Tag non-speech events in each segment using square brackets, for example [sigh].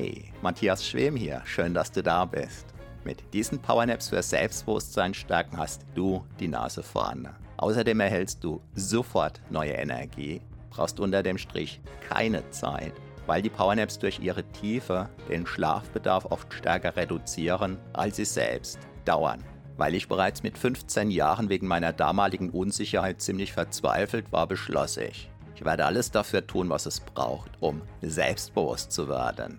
Hey, Matthias Schwem hier, schön, dass du da bist. Mit diesen Powernaps für Selbstbewusstsein stärken hast du die Nase vorne. Außerdem erhältst du sofort neue Energie, brauchst unter dem Strich keine Zeit, weil die Powernaps durch ihre Tiefe den Schlafbedarf oft stärker reduzieren, als sie selbst dauern. Weil ich bereits mit 15 Jahren wegen meiner damaligen Unsicherheit ziemlich verzweifelt war, beschloss ich, ich werde alles dafür tun, was es braucht, um selbstbewusst zu werden.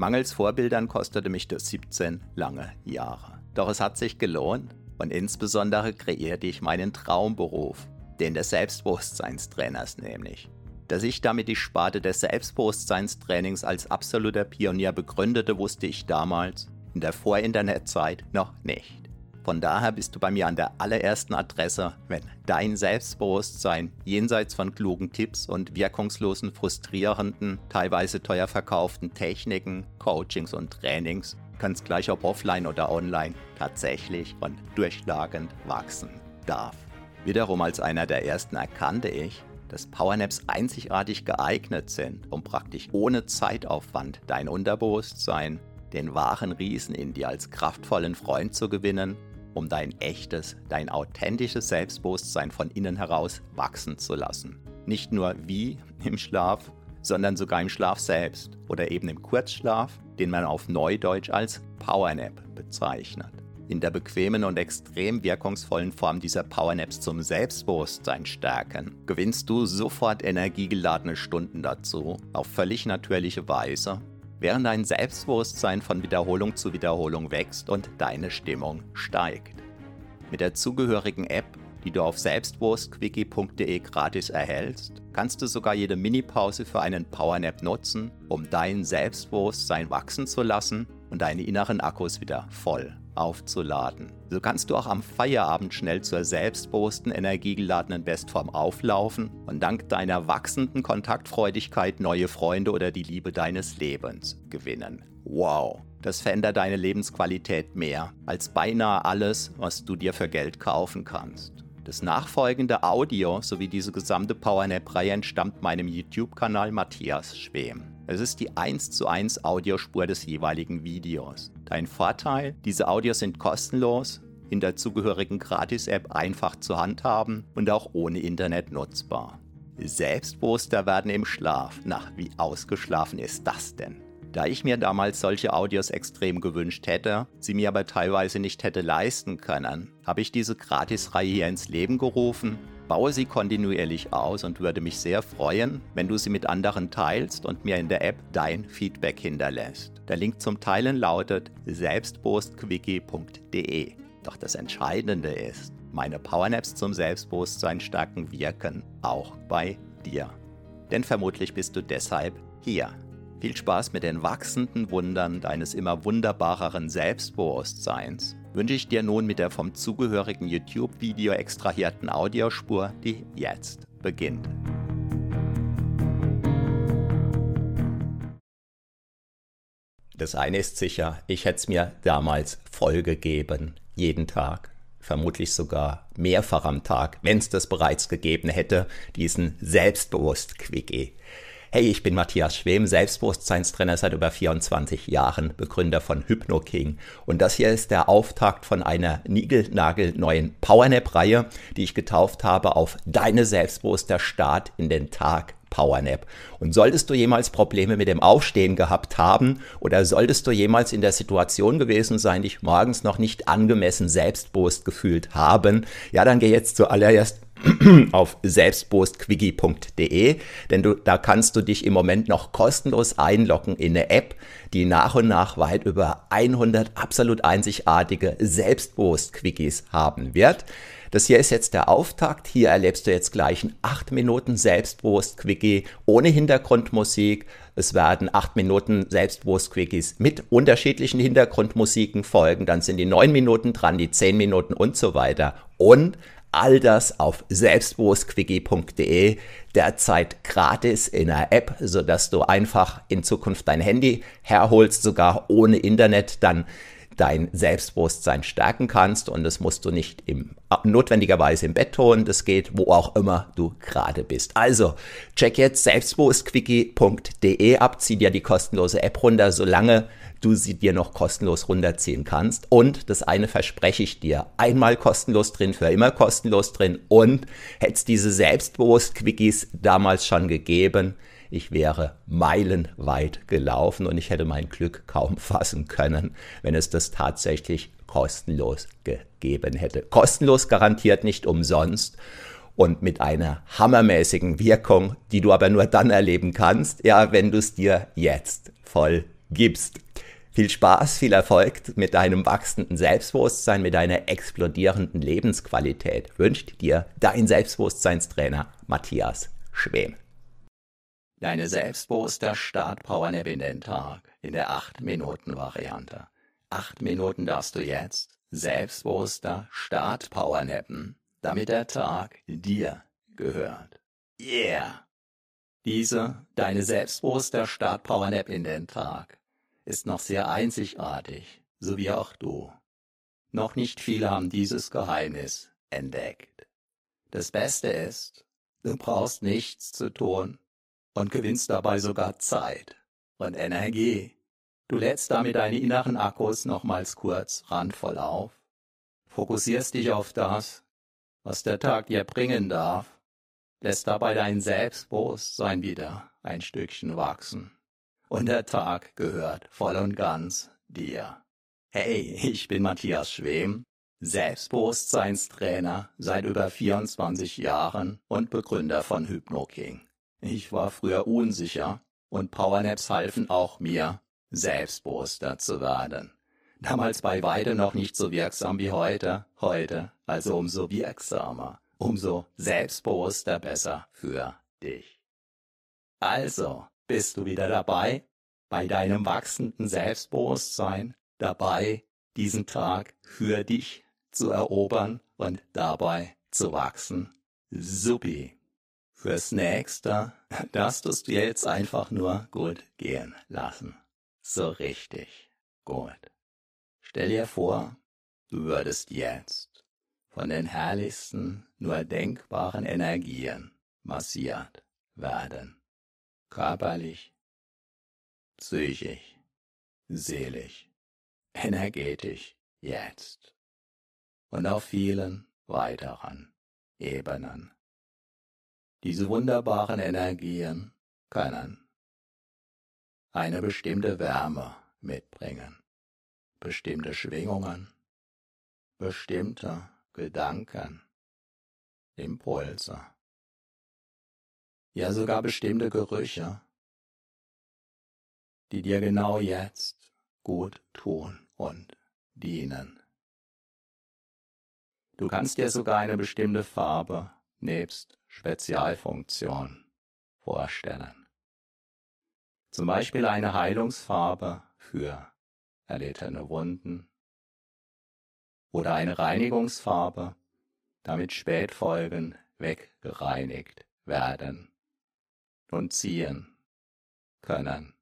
Mangels Vorbildern kostete mich das 17 lange Jahre. Doch es hat sich gelohnt und insbesondere kreierte ich meinen Traumberuf, den des Selbstbewusstseinstrainers nämlich. Dass ich damit die Sparte des Selbstbewusstseinstrainings als absoluter Pionier begründete, wusste ich damals, in der Vor-Internet-Zeit, noch nicht. Von daher bist du bei mir an der allerersten Adresse, wenn dein Selbstbewusstsein jenseits von klugen Tipps und wirkungslosen, frustrierenden, teilweise teuer verkauften Techniken, Coachings und Trainings, ganz gleich ob offline oder online, tatsächlich und durchschlagend wachsen darf. Wiederum als einer der ersten erkannte ich, dass Powernaps einzigartig geeignet sind, um praktisch ohne Zeitaufwand dein Unterbewusstsein, den wahren Riesen in dir als kraftvollen Freund zu gewinnen um dein echtes, dein authentisches Selbstbewusstsein von innen heraus wachsen zu lassen. Nicht nur wie im Schlaf, sondern sogar im Schlaf selbst oder eben im Kurzschlaf, den man auf Neudeutsch als Powernap bezeichnet. In der bequemen und extrem wirkungsvollen Form dieser Powernaps zum Selbstbewusstsein stärken, gewinnst du sofort energiegeladene Stunden dazu, auf völlig natürliche Weise während dein Selbstbewusstsein von Wiederholung zu Wiederholung wächst und deine Stimmung steigt. Mit der zugehörigen App, die du auf selbstbewusstquickie.de gratis erhältst, kannst du sogar jede Minipause für einen Powernap nutzen, um dein Selbstbewusstsein wachsen zu lassen und deine inneren Akkus wieder voll aufzuladen. So kannst du auch am Feierabend schnell zur selbstbewussten, energiegeladenen Bestform auflaufen und dank deiner wachsenden Kontaktfreudigkeit neue Freunde oder die Liebe deines Lebens gewinnen. Wow, das verändert deine Lebensqualität mehr als beinahe alles, was du dir für Geld kaufen kannst. Das nachfolgende Audio sowie diese gesamte PowerNap-Reihe entstammt meinem YouTube-Kanal Matthias Schwem. Es ist die 1 zu 1 Audiospur des jeweiligen Videos. Dein Vorteil, diese Audios sind kostenlos, in der zugehörigen Gratis-App einfach zu handhaben und auch ohne Internet nutzbar. Selbstbewusster werden im Schlaf. Na, wie ausgeschlafen ist das denn? Da ich mir damals solche Audios extrem gewünscht hätte, sie mir aber teilweise nicht hätte leisten können, habe ich diese Gratisreihe hier ins Leben gerufen baue sie kontinuierlich aus und würde mich sehr freuen, wenn du sie mit anderen teilst und mir in der App dein Feedback hinterlässt. Der Link zum Teilen lautet selbstbewusstquickie.de. Doch das Entscheidende ist, meine Powernaps zum Selbstbewusstsein stärken wirken auch bei dir. Denn vermutlich bist du deshalb hier. Viel Spaß mit den wachsenden Wundern deines immer wunderbareren Selbstbewusstseins wünsche ich dir nun mit der vom zugehörigen YouTube-Video extrahierten Audiospur, die jetzt beginnt. Das eine ist sicher, ich hätte es mir damals voll gegeben, jeden Tag, vermutlich sogar mehrfach am Tag, wenn es das bereits gegeben hätte, diesen Selbstbewusst-Quickie. Hey, ich bin Matthias Schwem, Selbstbewusstseinstrainer seit über 24 Jahren, Begründer von HypnoKing. Und das hier ist der Auftakt von einer niegelnagelneuen Powernap-Reihe, die ich getauft habe auf Deine selbstbewusster Start in den Tag Powernap. Und solltest du jemals Probleme mit dem Aufstehen gehabt haben oder solltest du jemals in der Situation gewesen sein, dich morgens noch nicht angemessen selbstbewusst gefühlt haben, ja, dann geh jetzt zuallererst [clears throat] auf selbstbewusstquickie.de, denn du, da kannst du dich im Moment noch kostenlos einloggen in eine App, die nach und nach weit über 100 absolut einzigartige Selbstbewusst-Quickies haben wird. Das hier ist jetzt der Auftakt. Hier erlebst du jetzt gleich ein 8 Minuten Selbstbewusst-Quickie ohne Hintergrundmusik. Es werden 8 Minuten Selbstbewusst-Quickies mit unterschiedlichen Hintergrundmusiken folgen. Dann sind die 9 Minuten dran, die 10 Minuten und so weiter. Und All das auf selbstbewusstquickie.de, derzeit gratis in der App, sodass du einfach in Zukunft dein Handy herholst, sogar ohne Internet, dann dein Selbstbewusstsein stärken kannst. Und das musst du nicht im, notwendigerweise im Bett tun. Das geht, wo auch immer du gerade bist. Also, check jetzt selbstbewusstquickie.de ab, zieh dir die kostenlose App runter, solange du sie dir noch kostenlos runterziehen kannst. Und das eine verspreche ich dir, einmal kostenlos drin, für immer kostenlos drin. Und hätte es diese Selbstbewusst-Quickies damals schon gegeben, ich wäre meilenweit gelaufen und ich hätte mein Glück kaum fassen können, wenn es das tatsächlich kostenlos gegeben hätte. Kostenlos garantiert nicht umsonst und mit einer hammermäßigen Wirkung, die du aber nur dann erleben kannst, ja, wenn du es dir jetzt voll gibst. Viel Spaß, viel Erfolg mit deinem wachsenden Selbstbewusstsein, mit deiner explodierenden Lebensqualität wünscht dir dein Selbstbewusstseinstrainer Matthias Schwem. Deine selbstbewusster Start-Powernap in den Tag in der 8-Minuten-Variante. 8 Minuten darfst du jetzt selbstbewusster Start-Powernappen, damit der Tag dir gehört. Yeah! Diese, deine selbstbewusster Start-Powernap in den Tag ist noch sehr einzigartig, so wie auch du. Noch nicht viele haben dieses Geheimnis entdeckt. Das Beste ist, du brauchst nichts zu tun und gewinnst dabei sogar Zeit und Energie. Du lädst damit deine inneren Akkus nochmals kurz randvoll auf, fokussierst dich auf das, was der Tag dir bringen darf, lässt dabei dein Selbstbewusstsein wieder ein Stückchen wachsen und der Tag gehört voll und ganz dir. Hey, ich bin Matthias Schwem, Selbstbewusstseinstrainer seit über 24 Jahren und Begründer von HypnoKing. Ich war früher unsicher und Powernaps halfen auch mir, selbstbewusster zu werden. Damals bei weitem noch nicht so wirksam wie heute, heute also umso wirksamer, umso selbstbewusster besser für dich. Also, bist du wieder dabei? Bei deinem wachsenden Selbstbewusstsein dabei, diesen Tag für dich zu erobern und dabei zu wachsen? Supi. Fürs nächste darfst du es dir jetzt einfach nur gut gehen lassen. So richtig gut. Stell dir vor, du würdest jetzt von den herrlichsten, nur denkbaren Energien massiert werden körperlich, psychisch, seelisch, energetisch jetzt und auf vielen weiteren Ebenen. Diese wunderbaren Energien können eine bestimmte Wärme mitbringen, bestimmte Schwingungen, bestimmte Gedanken, Impulse ja sogar bestimmte Gerüche, die dir genau jetzt gut tun und dienen. Du kannst dir sogar eine bestimmte Farbe nebst Spezialfunktion vorstellen. Zum Beispiel eine Heilungsfarbe für erlittene Wunden oder eine Reinigungsfarbe, damit Spätfolgen weggereinigt werden und ziehen können,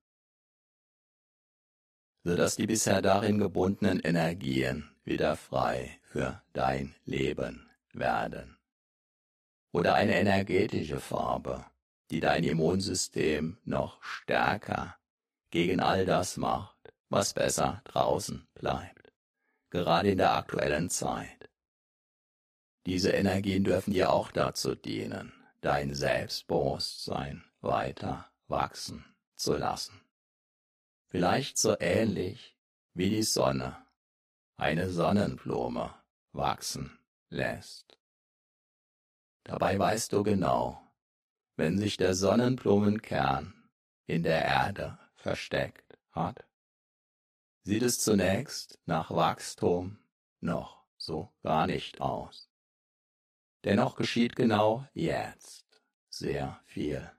sodass die bisher darin gebundenen Energien wieder frei für dein Leben werden. Oder eine energetische Farbe, die dein Immunsystem noch stärker gegen all das macht, was besser draußen bleibt, gerade in der aktuellen Zeit. Diese Energien dürfen dir auch dazu dienen, dein Selbstbewusstsein weiter wachsen zu lassen. Vielleicht so ähnlich wie die Sonne eine Sonnenblume wachsen lässt. Dabei weißt du genau, wenn sich der Sonnenblumenkern in der Erde versteckt hat, sieht es zunächst nach Wachstum noch so gar nicht aus. Dennoch geschieht genau jetzt sehr viel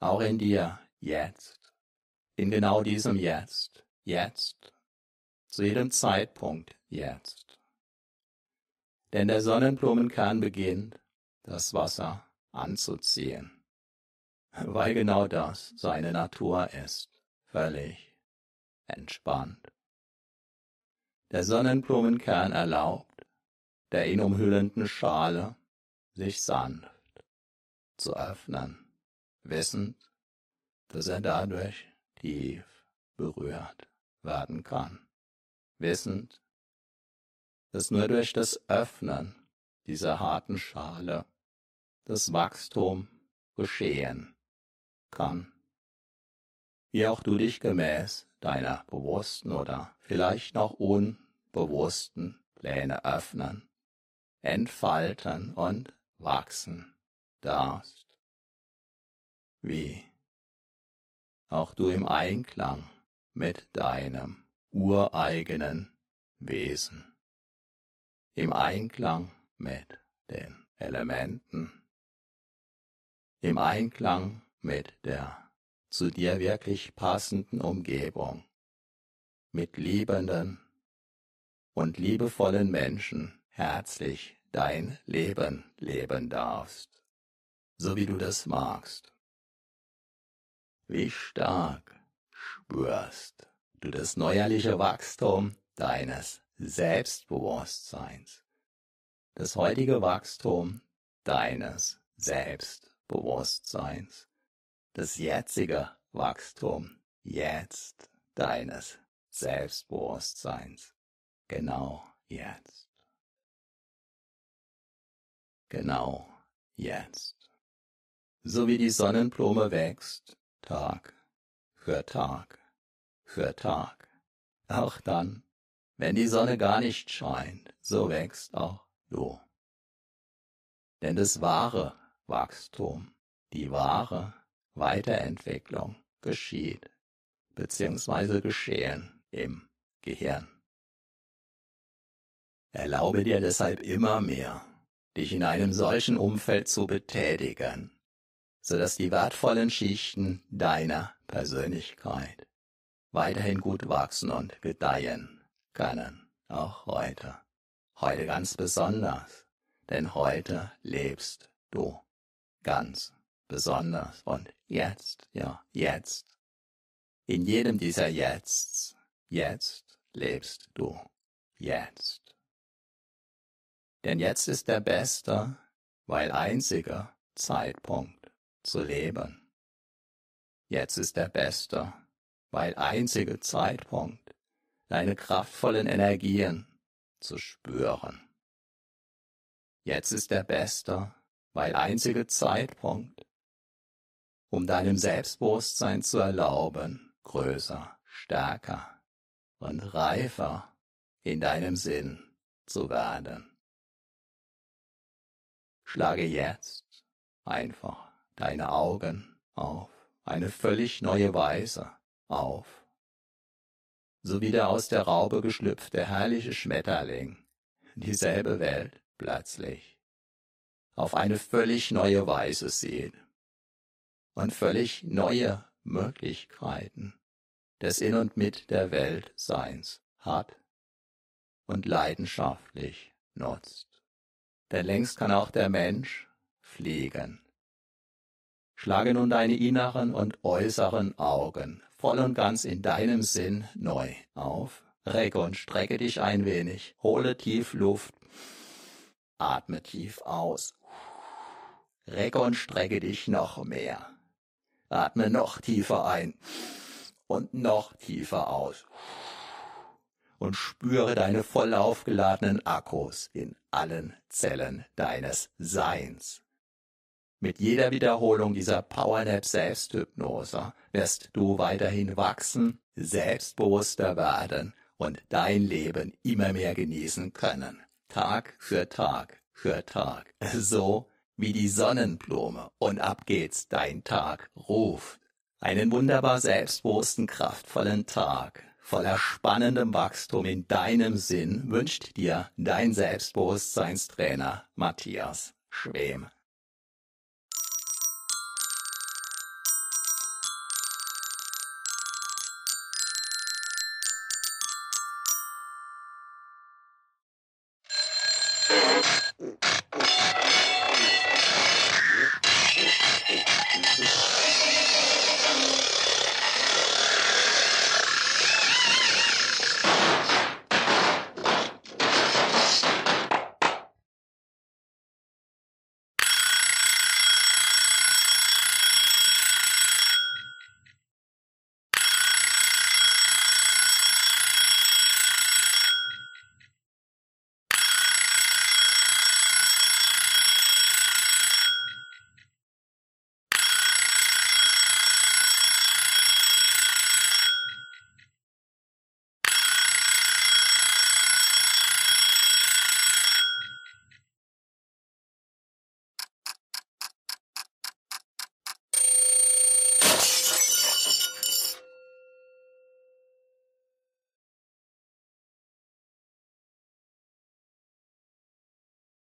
auch in dir, jetzt, in genau diesem Jetzt, jetzt, zu jedem Zeitpunkt jetzt. Denn der Sonnenblumenkern beginnt, das Wasser anzuziehen, weil genau das seine Natur ist, völlig entspannt. der Sonnenblumenkern erlaubt, der ihn umhüllenden Schale sich sanft zu öffnen, wissend, dass er dadurch tief berührt werden kann, wissend, dass nur durch das Öffnen dieser harten Schale das Wachstum geschehen kann. Wie auch du dich gemäß deiner bewussten oder vielleicht noch unbewussten Pläne öffnen, entfalten und wachsen darfst. Wie auch du im Einklang mit deinem ureigenen Wesen, im Einklang mit den Elementen, im Einklang mit der zu dir wirklich passenden Umgebung, mit liebenden und liebevollen Menschen herzlich dein Leben leben darfst, so wie du das magst. Wie stark spürst du das neuerliche Wachstum deines Selbstbewusstseins, das heutige Wachstum deines Selbstbewusstseins. Bewusstseins, das jetzige Wachstum jetzt deines Selbstbewusstseins, genau jetzt. Genau jetzt. So wie die Sonnenblume wächst, Tag für Tag für Tag. Auch dann, wenn die Sonne gar nicht scheint, so wächst auch du. Denn das wahre Wachstum, die wahre Weiterentwicklung geschieht bzw. geschehen im Gehirn. Erlaube dir deshalb immer mehr, dich in einem solchen Umfeld zu betätigen, so dass die wertvollen Schichten deiner Persönlichkeit weiterhin gut wachsen und gedeihen können, auch heute. Heute ganz besonders, denn heute lebst du ganz besonders. Und jetzt, ja, jetzt. In jedem dieser Jetzts, jetzt lebst du, jetzt. Denn jetzt ist der beste, weil einzige Zeitpunkt zu leben. Jetzt ist der beste, weil einzige Zeitpunkt, deine kraftvollen Energien zu spüren. Jetzt ist der beste, weil einzige Zeitpunkt, um deinem Selbstbewusstsein zu erlauben, größer, stärker und reifer in deinem Sinn zu werden. Schlage jetzt einfach deine Augen auf eine völlig neue Weise auf, so wie der aus der Raube geschlüpfte herrliche Schmetterling dieselbe Welt plötzlich auf eine völlig neue Weise sehen und völlig neue Möglichkeiten des In und mit der Welt Seins hat und leidenschaftlich nutzt. Denn längst kann auch der Mensch fliegen. Schlage nun deine inneren und äußeren Augen voll und ganz in deinem Sinn neu auf, recke und strecke dich ein wenig, hole tief Luft, atme tief aus Recke und strecke dich noch mehr. Atme noch tiefer ein und noch tiefer aus. Und spüre deine voll aufgeladenen Akkus in allen Zellen deines Seins. Mit jeder Wiederholung dieser Powernap Selbsthypnose wirst du weiterhin wachsen, selbstbewusster werden und dein Leben immer mehr genießen können. Tag für Tag für Tag. So wie die Sonnenblume und ab geht's, dein Tag ruft. Einen wunderbar selbstbewussten, kraftvollen Tag, voller spannendem Wachstum in deinem Sinn wünscht dir dein Selbstbewusstseinstrainer Matthias Schwem.